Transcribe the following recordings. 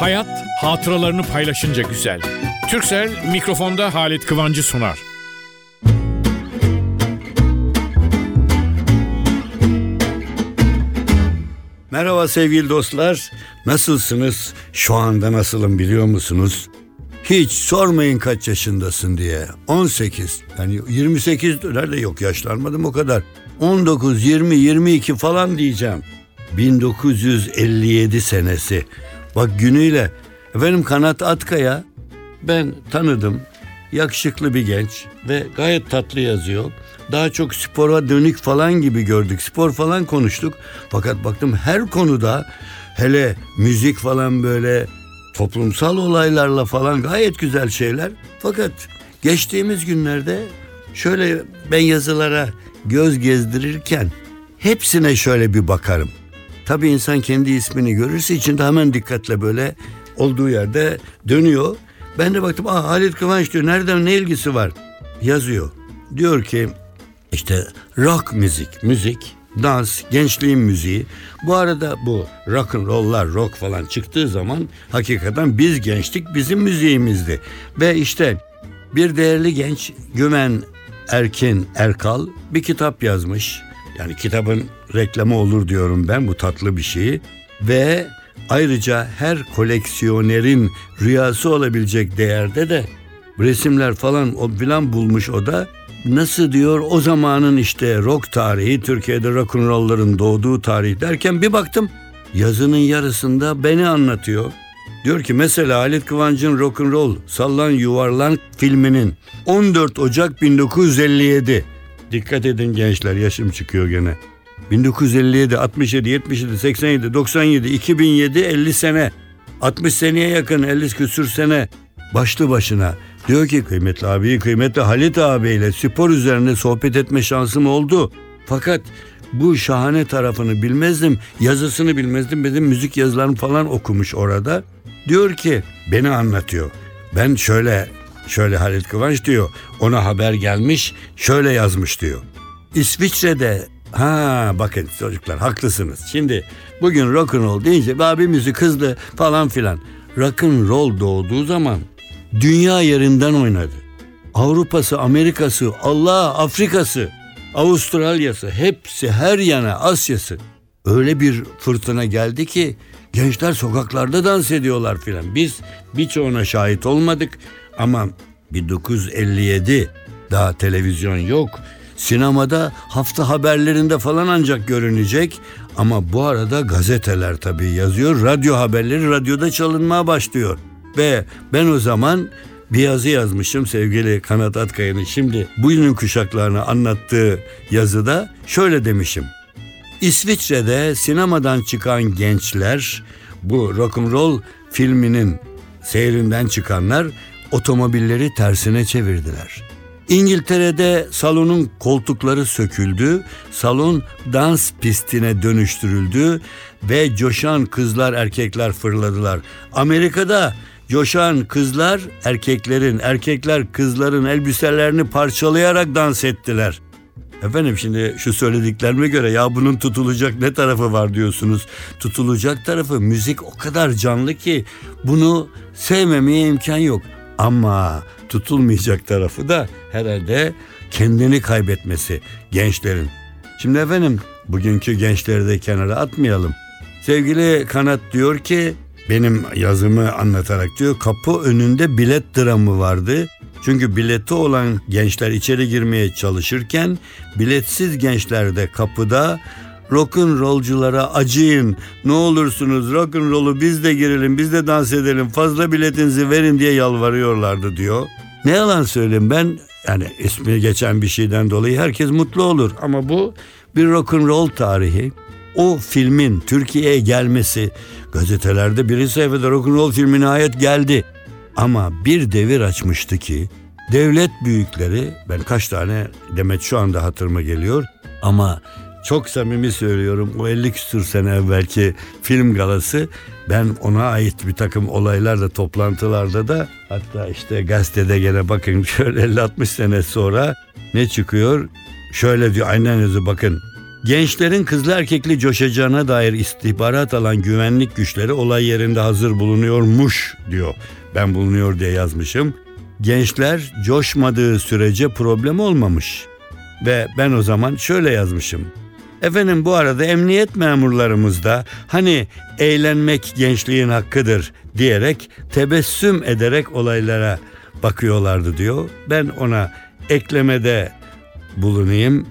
Hayat hatıralarını paylaşınca güzel. Türksel mikrofonda Halit Kıvancı sunar. Merhaba sevgili dostlar. Nasılsınız? Şu anda nasılım biliyor musunuz? Hiç sormayın kaç yaşındasın diye. 18. Yani 28 nerede yok yaşlanmadım o kadar. 19, 20, 22 falan diyeceğim. 1957 senesi. Bak günüyle. Efendim Kanat Atkaya ben tanıdım. Yakışıklı bir genç ve gayet tatlı yazıyor. Daha çok spora dönük falan gibi gördük. Spor falan konuştuk. Fakat baktım her konuda hele müzik falan böyle toplumsal olaylarla falan gayet güzel şeyler. Fakat geçtiğimiz günlerde şöyle ben yazılara göz gezdirirken hepsine şöyle bir bakarım. Tabii insan kendi ismini görürse içinde hemen dikkatle böyle olduğu yerde dönüyor. Ben de baktım aa Halit Kıvanç diyor nereden ne ilgisi var yazıyor. Diyor ki işte rock müzik, müzik, dans, gençliğin müziği. Bu arada bu rock and roll'lar, rock falan çıktığı zaman hakikaten biz gençlik bizim müziğimizdi. Ve işte bir değerli genç Güven Erkin Erkal bir kitap yazmış. Yani kitabın reklamı olur diyorum ben bu tatlı bir şeyi. Ve ayrıca her koleksiyonerin rüyası olabilecek değerde de resimler falan o filan bulmuş o da. Nasıl diyor o zamanın işte rock tarihi, Türkiye'de rock and roll'ların doğduğu tarih derken bir baktım yazının yarısında beni anlatıyor. Diyor ki mesela Halit Kıvanç'ın Rock and Roll Sallan Yuvarlan filminin 14 Ocak 1957 Dikkat edin gençler yaşım çıkıyor gene. 1957, 67, 77, 87, 97, 2007, 50 sene. 60 seneye yakın 50 küsür sene başlı başına. Diyor ki kıymetli abi, kıymetli Halit abiyle spor üzerine sohbet etme şansım oldu. Fakat bu şahane tarafını bilmezdim, yazısını bilmezdim. Benim müzik yazılarını falan okumuş orada. Diyor ki beni anlatıyor. Ben şöyle şöyle Halit Kıvanç diyor. Ona haber gelmiş, şöyle yazmış diyor. İsviçre'de Ha bakın çocuklar haklısınız. Şimdi bugün rock and roll deyince abi müzik hızlı falan filan. Rock and roll doğduğu zaman dünya yerinden oynadı. Avrupa'sı, Amerika'sı, Allah Afrika'sı, Avustralya'sı hepsi her yana Asya'sı. Öyle bir fırtına geldi ki gençler sokaklarda dans ediyorlar filan. Biz birçoğuna şahit olmadık ama 1957 daha televizyon yok. Sinemada hafta haberlerinde falan ancak görünecek ama bu arada gazeteler tabii yazıyor. Radyo haberleri radyoda çalınmaya başlıyor. Ve ben o zaman bir yazı yazmışım sevgili Kanat Atkaya'nın şimdi bugünün kuşaklarına anlattığı yazıda şöyle demişim. İsviçre'de sinemadan çıkan gençler bu rock'n'roll filminin seyrinden çıkanlar otomobilleri tersine çevirdiler. İngiltere'de salonun koltukları söküldü, salon dans pistine dönüştürüldü ve coşan kızlar erkekler fırladılar. Amerika'da coşan kızlar erkeklerin, erkekler kızların elbiselerini parçalayarak dans ettiler. Efendim şimdi şu söylediklerime göre ya bunun tutulacak ne tarafı var diyorsunuz. Tutulacak tarafı müzik o kadar canlı ki bunu sevmemeye imkan yok. Ama tutulmayacak tarafı da herhalde kendini kaybetmesi gençlerin. Şimdi efendim bugünkü gençleri de kenara atmayalım. Sevgili Kanat diyor ki benim yazımı anlatarak diyor kapı önünde bilet dramı vardı. Çünkü bileti olan gençler içeri girmeye çalışırken biletsiz gençler de kapıda rock'ın rollculara acıyın. Ne olursunuz rock'ın rollu biz de girelim biz de dans edelim fazla biletinizi verin diye yalvarıyorlardı diyor. Ne yalan söyleyeyim ben yani ismi geçen bir şeyden dolayı herkes mutlu olur ama bu bir rock'ın roll tarihi. O filmin Türkiye'ye gelmesi gazetelerde biri sayfada rock'ın roll filmi nihayet geldi. Ama bir devir açmıştı ki devlet büyükleri ben kaç tane Demet şu anda hatırıma geliyor ama çok samimi söylüyorum o 50 küsur sene evvelki film galası ben ona ait bir takım olaylarla toplantılarda da hatta işte gazetede gene bakın şöyle 50-60 sene sonra ne çıkıyor? Şöyle diyor aynen yazı bakın Gençlerin kızlı erkekli coşacağına dair istihbarat alan güvenlik güçleri olay yerinde hazır bulunuyormuş diyor. Ben bulunuyor diye yazmışım. Gençler coşmadığı sürece problem olmamış. Ve ben o zaman şöyle yazmışım. Efendim bu arada emniyet memurlarımız da hani eğlenmek gençliğin hakkıdır diyerek tebessüm ederek olaylara bakıyorlardı diyor. Ben ona eklemede bulunayım.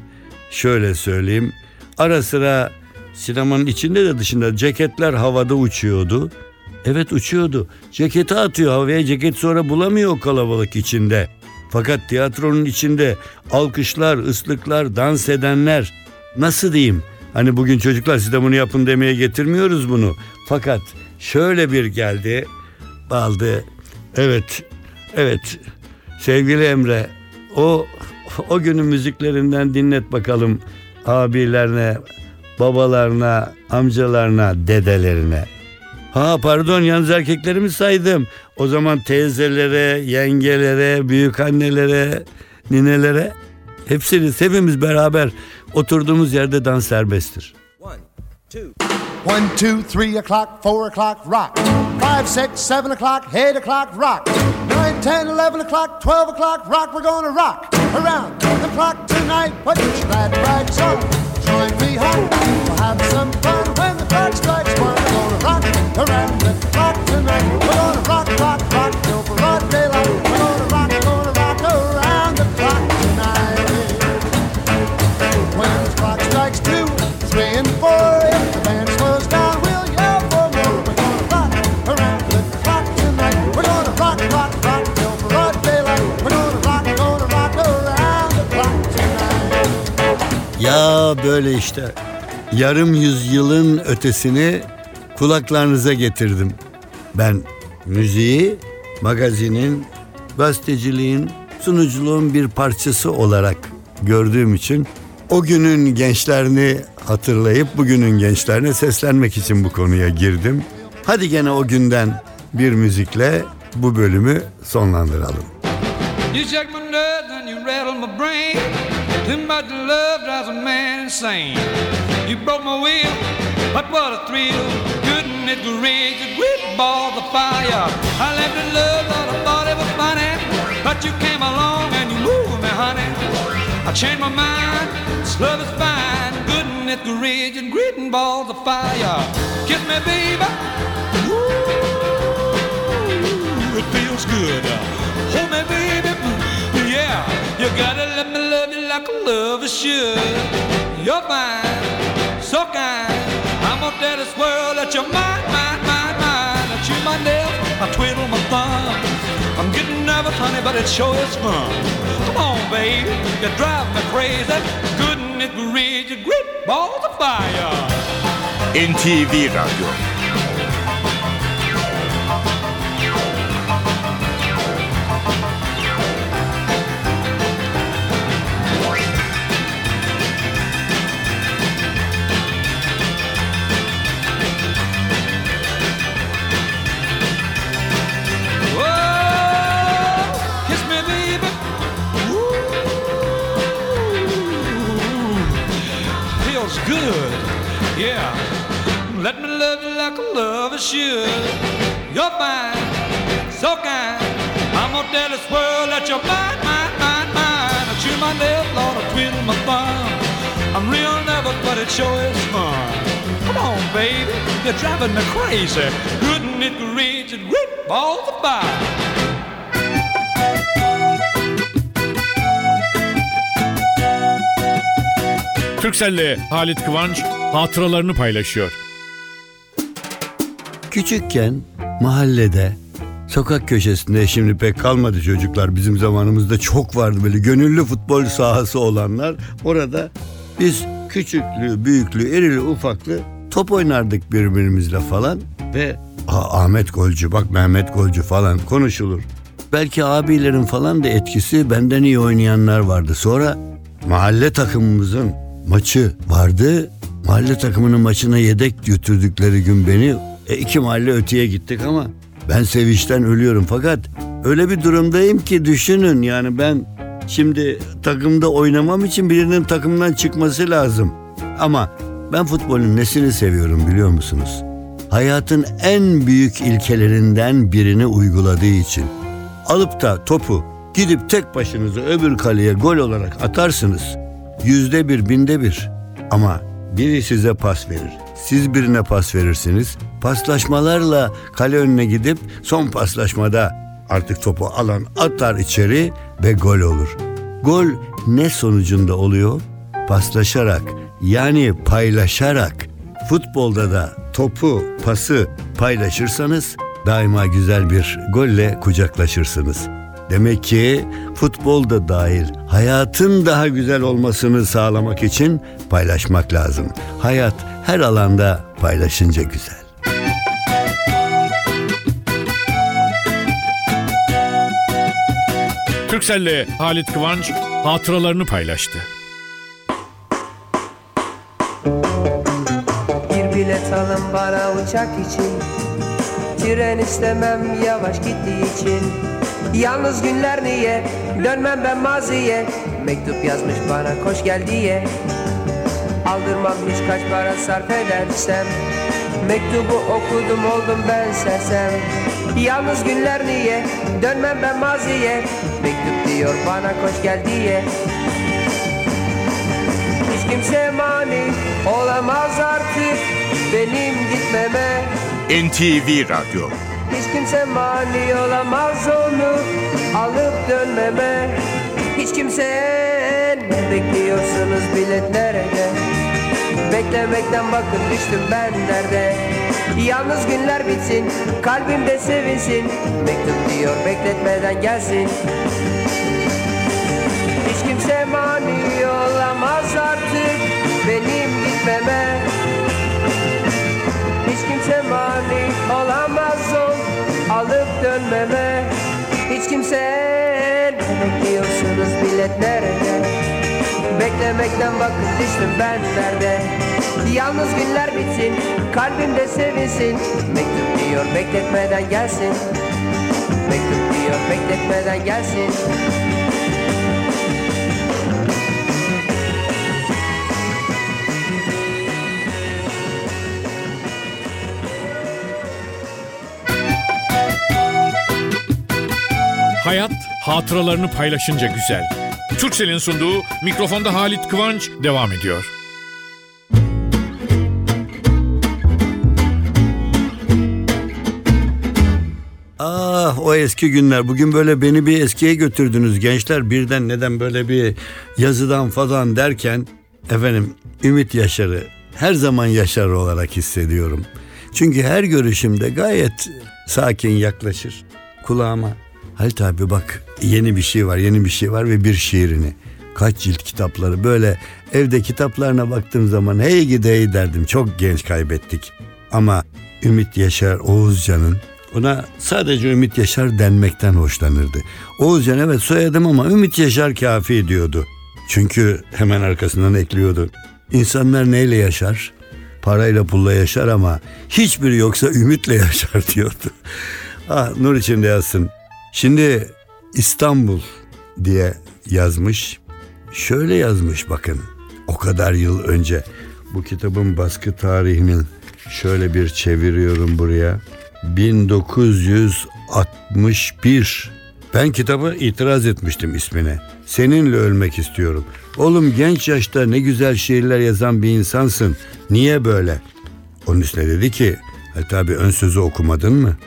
Şöyle söyleyeyim. Ara sıra sinemanın içinde de dışında ceketler havada uçuyordu. Evet uçuyordu. Ceketi atıyor havaya ceket sonra bulamıyor kalabalık içinde. Fakat tiyatronun içinde alkışlar, ıslıklar, dans edenler nasıl diyeyim? Hani bugün çocuklar siz de bunu yapın demeye getirmiyoruz bunu. Fakat şöyle bir geldi. Aldı. Evet. Evet. Sevgili Emre o o günün müziklerinden dinlet bakalım abilerine, babalarına, amcalarına, dedelerine. Ha pardon yalnız erkekleri mi saydım? O zaman teyzelere, yengelere, büyük annelere, ninelere hepsiniz hepimiz beraber oturduğumuz yerde dans serbesttir. One, two. Three o'clock, four o'clock, rock. Five, six, seven o'clock, eight o'clock, rock. Nine, ten, eleven o'clock, twelve o'clock, rock. We're gonna rock around the clock tonight. Put your glad rags on. Join me, hon. We'll have some fun when the clock strikes one. We're gonna rock around Böyle işte yarım yüzyılın ötesini kulaklarınıza getirdim. Ben müziği magazinin, gazeteciliğin, sunuculuğun bir parçası olarak gördüğüm için o günün gençlerini hatırlayıp bugünün gençlerine seslenmek için bu konuya girdim. Hadi gene o günden bir müzikle bu bölümü sonlandıralım. You shake my nerves and you rattle my brain. Too much love drives a man insane. You broke my will, but what a thrill. Couldn't it rage a great ball of fire? I left in love, thought I thought it was funny. But you came along and you moved me, honey. I changed my mind, this love is fine. Couldn't it rage and great balls of fire? Kiss me, baby. Ooh, it feels good. Hold me, baby. You gotta let me love you like a lover should. You're fine, so kind. I'm gonna tell this world that you're mine, mine, mine, mine. I chew my nails, I twiddle my thumb. I'm getting nervous, honey, but it sure is fun. Come on, baby, you drive me crazy. Couldn't it reach a great balls of fire? NTV Radyo sure is fun. Come on, baby, you're driving me crazy. Couldn't it reach and rip balls of fire? Türkcell'le Halit Kıvanç hatıralarını paylaşıyor. Küçükken mahallede sokak köşesinde şimdi pek kalmadı çocuklar. Bizim zamanımızda çok vardı böyle gönüllü futbol sahası olanlar. Orada biz küçüklü, büyüklü, erili, ufaklı top oynardık birbirimizle falan. Ve "Aa, Ahmet Golcü bak Mehmet Golcü falan konuşulur. Belki abilerin falan da etkisi benden iyi oynayanlar vardı. Sonra mahalle takımımızın maçı vardı. Mahalle takımının maçına yedek götürdükleri gün beni e, iki mahalle öteye gittik ama ben sevinçten ölüyorum. Fakat öyle bir durumdayım ki düşünün yani ben şimdi takımda oynamam için birinin takımdan çıkması lazım. Ama ben futbolun nesini seviyorum biliyor musunuz? Hayatın en büyük ilkelerinden birini uyguladığı için. Alıp da topu gidip tek başınıza öbür kaleye gol olarak atarsınız. Yüzde bir, binde bir. Ama biri size pas verir. Siz birine pas verirsiniz. Paslaşmalarla kale önüne gidip son paslaşmada artık topu alan atar içeri ve gol olur. Gol ne sonucunda oluyor? Paslaşarak yani paylaşarak. Futbolda da topu, pası paylaşırsanız daima güzel bir golle kucaklaşırsınız. Demek ki futbolda dahil hayatın daha güzel olmasını sağlamak için paylaşmak lazım. Hayat her alanda paylaşınca güzel. Türkcell'le Halit Kıvanç hatıralarını paylaştı. Bir bilet alın bana uçak için. Tren istemem yavaş gittiği için. Yalnız günler niye? Dönmem ben maziye. Mektup yazmış bana koş gel diye. Aldırmam hiç kaç para sarf edersem Mektubu okudum oldum ben sersem. Yalnız günler niye? Dönmem ben maziye. Mektup diyor bana koş gel diye. Hiç kimse mani olamaz artık benim gitmeme. NTV Radyo. Hiç kimse mani olamaz onu alıp dönmeme. Hiç kimse ne bekliyorsunuz bilet nerede Beklemekten bakın düştüm ben nerede? Yalnız günler bitsin kalbimde sevinsin. Mektup diyor bekletmeden gelsin Beklemekten bakın düştüm ben nerede Yalnız günler bitsin kalbimde sevinsin. Mektup diyor bekletmeden gelsin. Mektup diyor bekletmeden gelsin. Hayat hatıralarını paylaşınca güzel. Türkcell'in sunduğu mikrofonda Halit Kıvanç devam ediyor. Ah o eski günler. Bugün böyle beni bir eskiye götürdünüz gençler. Birden neden böyle bir yazıdan falan derken efendim Ümit Yaşar'ı her zaman Yaşar olarak hissediyorum. Çünkü her görüşümde gayet sakin yaklaşır kulağıma. Halit abi bak yeni bir şey var yeni bir şey var ve bir şiirini. Kaç cilt kitapları böyle evde kitaplarına baktığım zaman hey gidi hey derdim çok genç kaybettik. Ama Ümit Yaşar Oğuzcan'ın ona sadece Ümit Yaşar denmekten hoşlanırdı. Oğuzcan evet soyadım ama Ümit Yaşar kafi diyordu. Çünkü hemen arkasından ekliyordu. İnsanlar neyle yaşar? Parayla pulla yaşar ama hiçbiri yoksa ümitle yaşar diyordu. Ah nur içinde yazsın. Şimdi İstanbul diye yazmış. Şöyle yazmış bakın. O kadar yıl önce bu kitabın baskı tarihinin şöyle bir çeviriyorum buraya. 1961. Ben kitaba itiraz etmiştim ismine. Seninle ölmek istiyorum. Oğlum genç yaşta ne güzel şiirler yazan bir insansın. Niye böyle? Onun üstüne dedi ki, Halit abi ön sözü okumadın mı?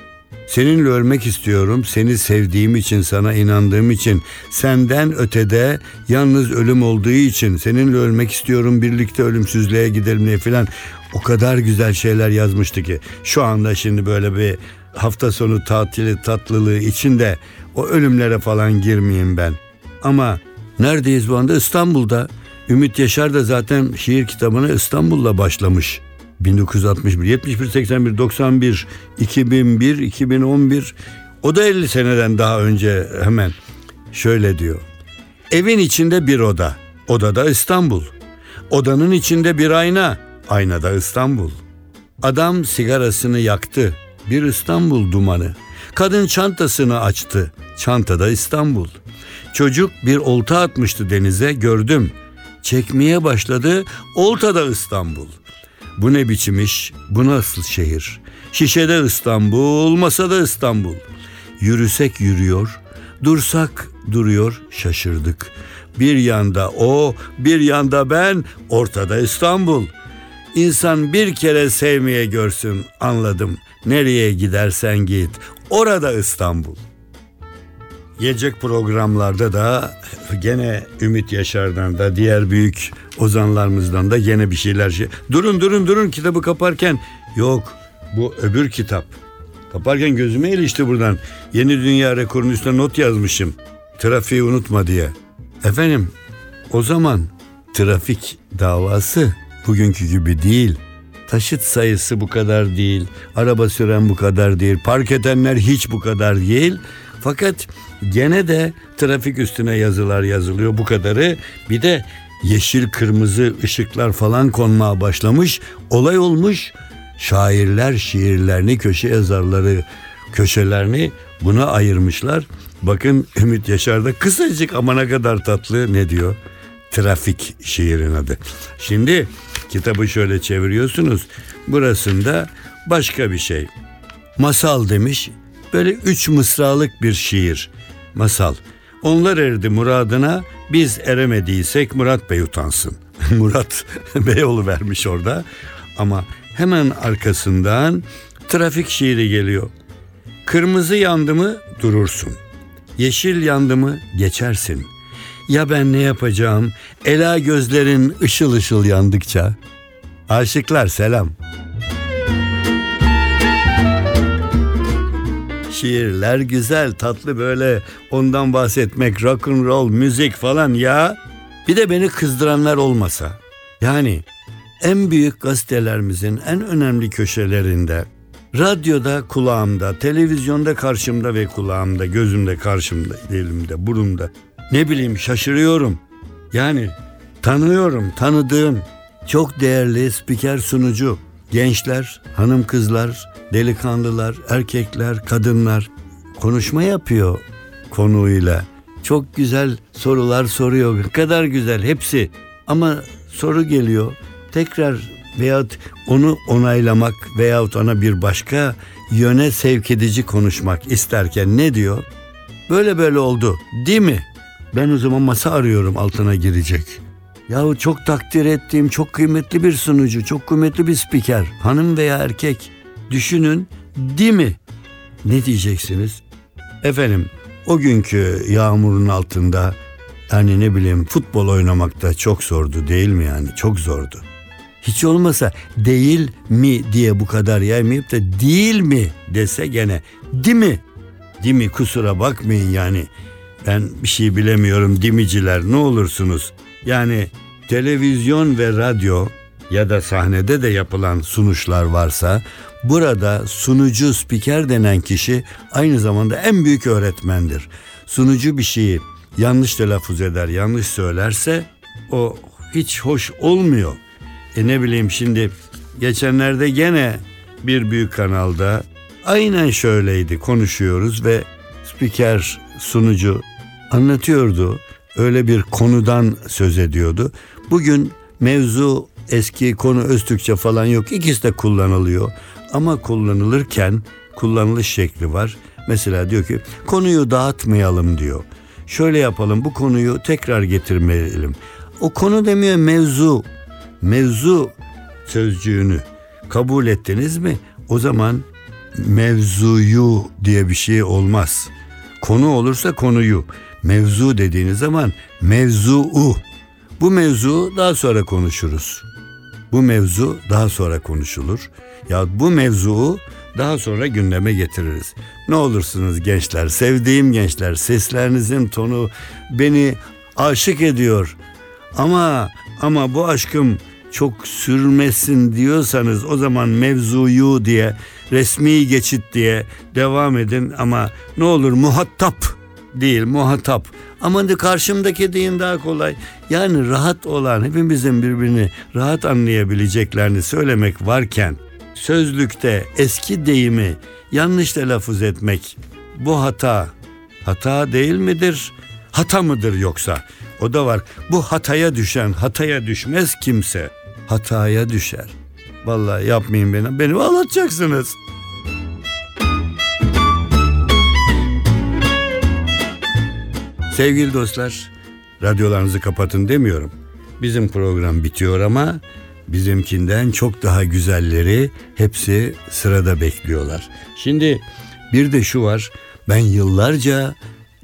Seninle ölmek istiyorum. Seni sevdiğim için, sana inandığım için, senden ötede yalnız ölüm olduğu için seninle ölmek istiyorum. Birlikte ölümsüzlüğe gidelim diye filan. O kadar güzel şeyler yazmıştı ki şu anda şimdi böyle bir hafta sonu tatili tatlılığı içinde o ölümlere falan girmeyeyim ben. Ama neredeyiz bu anda? İstanbul'da. Ümit Yaşar da zaten şiir kitabına İstanbul'la başlamış. 1961, 71, 81, 91, 2001, 2011 o da 50 seneden daha önce hemen şöyle diyor. Evin içinde bir oda, odada İstanbul. Odanın içinde bir ayna, aynada İstanbul. Adam sigarasını yaktı, bir İstanbul dumanı. Kadın çantasını açtı, çantada İstanbul. Çocuk bir olta atmıştı denize, gördüm. çekmeye başladı. Oltada İstanbul. Bu ne biçim iş? Bu nasıl şehir? Şişede İstanbul, masada İstanbul. Yürüsek yürüyor, dursak duruyor, şaşırdık. Bir yanda o, bir yanda ben, ortada İstanbul. İnsan bir kere sevmeye görsün, anladım. Nereye gidersen git, orada İstanbul. Gelecek programlarda da gene Ümit Yaşar'dan da diğer büyük ozanlarımızdan da gene bir şeyler şey. Durun durun durun kitabı kaparken yok bu öbür kitap. Kaparken gözüme ilişti buradan. Yeni dünya rekorunun üstüne not yazmışım. Trafiği unutma diye. Efendim o zaman trafik davası bugünkü gibi değil. Taşıt sayısı bu kadar değil. Araba süren bu kadar değil. Park edenler hiç bu kadar değil. Fakat gene de trafik üstüne yazılar yazılıyor bu kadarı. Bir de yeşil kırmızı ışıklar falan konmaya başlamış. Olay olmuş. Şairler şiirlerini, köşe yazarları köşelerini buna ayırmışlar. Bakın Ümit Yaşar'da kısacık ama ne kadar tatlı ne diyor? Trafik şiirin adı. Şimdi kitabı şöyle çeviriyorsunuz. Burasında başka bir şey. Masal demiş. Böyle üç mısralık bir şiir. Masal. Onlar erdi muradına biz eremediysek Murat Bey utansın. Murat Beyoğlu vermiş orada. Ama hemen arkasından trafik şiiri geliyor. Kırmızı yandı mı durursun. Yeşil yandı mı geçersin. Ya ben ne yapacağım? Ela gözlerin ışıl ışıl yandıkça. Aşıklar selam. Şiirler güzel, tatlı böyle ondan bahsetmek, rock and roll, müzik falan ya. Bir de beni kızdıranlar olmasa. Yani en büyük gazetelerimizin en önemli köşelerinde radyoda kulağımda, televizyonda karşımda ve kulağımda, gözümde karşımda, elimde, burumda. Ne bileyim şaşırıyorum. Yani tanıyorum, tanıdığım çok değerli spiker sunucu, gençler, hanım kızlar, delikanlılar, erkekler, kadınlar konuşma yapıyor konuyla. Çok güzel sorular soruyor. Ne kadar güzel hepsi. Ama soru geliyor. Tekrar veyahut onu onaylamak veyahut ona bir başka yöne sevk edici konuşmak isterken ne diyor? Böyle böyle oldu değil mi? Ben o zaman masa arıyorum altına girecek. Yahu çok takdir ettiğim çok kıymetli bir sunucu, çok kıymetli bir spiker, hanım veya erkek. Düşünün değil mi? Ne diyeceksiniz? Efendim o günkü yağmurun altında yani ne bileyim futbol oynamak da çok zordu değil mi yani çok zordu. Hiç olmasa değil mi diye bu kadar yaymayıp da değil mi dese gene değil mi? Değil mi kusura bakmayın yani ben bir şey bilemiyorum dimiciler ne olursunuz. Yani televizyon ve radyo ya da sahnede de yapılan sunuşlar varsa burada sunucu spiker denen kişi aynı zamanda en büyük öğretmendir. Sunucu bir şeyi yanlış telaffuz eder, yanlış söylerse o hiç hoş olmuyor. E ne bileyim şimdi geçenlerde gene bir büyük kanalda aynen şöyleydi konuşuyoruz ve spiker sunucu anlatıyordu. Öyle bir konudan söz ediyordu. Bugün mevzu eski konu Öztürkçe falan yok. İkisi de kullanılıyor. Ama kullanılırken kullanılış şekli var. Mesela diyor ki konuyu dağıtmayalım diyor. Şöyle yapalım bu konuyu tekrar getirmeyelim. O konu demiyor mevzu. Mevzu sözcüğünü kabul ettiniz mi? O zaman mevzuyu diye bir şey olmaz. Konu olursa konuyu. Mevzu dediğiniz zaman mevzuu. Bu mevzu daha sonra konuşuruz. Bu mevzu daha sonra konuşulur. Ya bu mevzuu daha sonra gündeme getiririz. Ne olursunuz gençler, sevdiğim gençler, seslerinizin tonu beni aşık ediyor. Ama ama bu aşkım çok sürmesin diyorsanız o zaman mevzuyu diye resmi geçit diye devam edin ama ne olur muhatap değil muhatap. Ama de karşımdaki deyin daha kolay. Yani rahat olan hepimizin birbirini rahat anlayabileceklerini söylemek varken sözlükte eski deyimi yanlış telaffuz etmek bu hata. Hata değil midir? Hata mıdır yoksa? O da var. Bu hataya düşen hataya düşmez kimse. Hataya düşer. Vallahi yapmayın beni. Beni ağlatacaksınız. Sevgili dostlar, radyolarınızı kapatın demiyorum. Bizim program bitiyor ama bizimkinden çok daha güzelleri hepsi sırada bekliyorlar. Şimdi bir de şu var. Ben yıllarca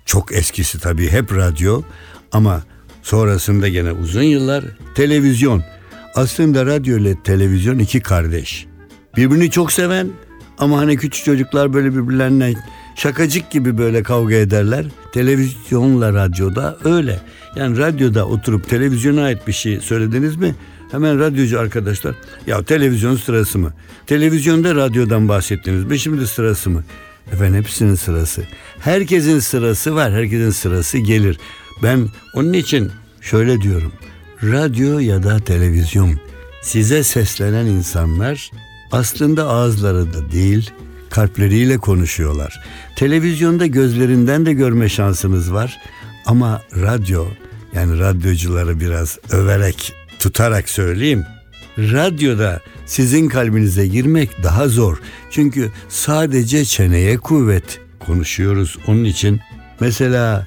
çok eskisi tabii hep radyo ama sonrasında gene uzun yıllar televizyon. Aslında radyo ile televizyon iki kardeş. Birbirini çok seven ama hani küçük çocuklar böyle birbirlerine şakacık gibi böyle kavga ederler. Televizyonla radyoda öyle. Yani radyoda oturup televizyona ait bir şey söylediniz mi? Hemen radyocu arkadaşlar ya televizyon sırası mı? Televizyonda radyodan bahsettiniz mi? Şimdi sırası mı? Efendim hepsinin sırası. Herkesin sırası var. Herkesin sırası gelir. Ben onun için şöyle diyorum. Radyo ya da televizyon size seslenen insanlar aslında ağızları da değil kalpleriyle konuşuyorlar. Televizyonda gözlerinden de görme şansınız var ama radyo yani radyocuları biraz överek tutarak söyleyeyim. Radyoda sizin kalbinize girmek daha zor. Çünkü sadece çeneye kuvvet konuşuyoruz. Onun için mesela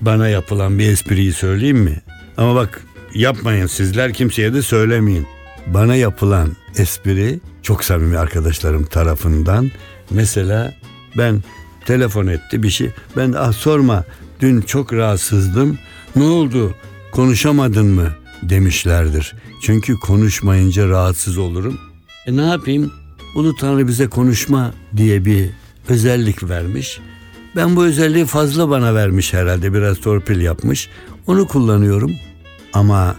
bana yapılan bir espriyi söyleyeyim mi? Ama bak yapmayın sizler kimseye de söylemeyin. Bana yapılan espri çok samimi arkadaşlarım tarafından mesela ben telefon etti bir şey. Ben ah sorma dün çok rahatsızdım. Ne oldu? Konuşamadın mı? demişlerdir. Çünkü konuşmayınca rahatsız olurum. E ne yapayım? Ulu Tanrı bize konuşma diye bir özellik vermiş. Ben bu özelliği fazla bana vermiş herhalde. Biraz torpil yapmış. Onu kullanıyorum. Ama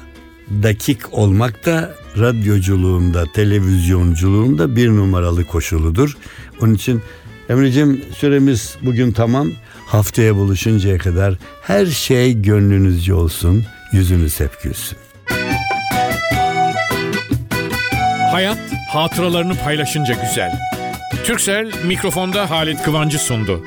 dakik olmak da radyoculuğunda, televizyonculuğunda bir numaralı koşuludur. Onun için Emre'cim süremiz bugün tamam. Haftaya buluşuncaya kadar her şey gönlünüzce olsun, yüzünüz hep gülsün. Hayat hatıralarını paylaşınca güzel. Türksel mikrofonda Halit Kıvancı sundu.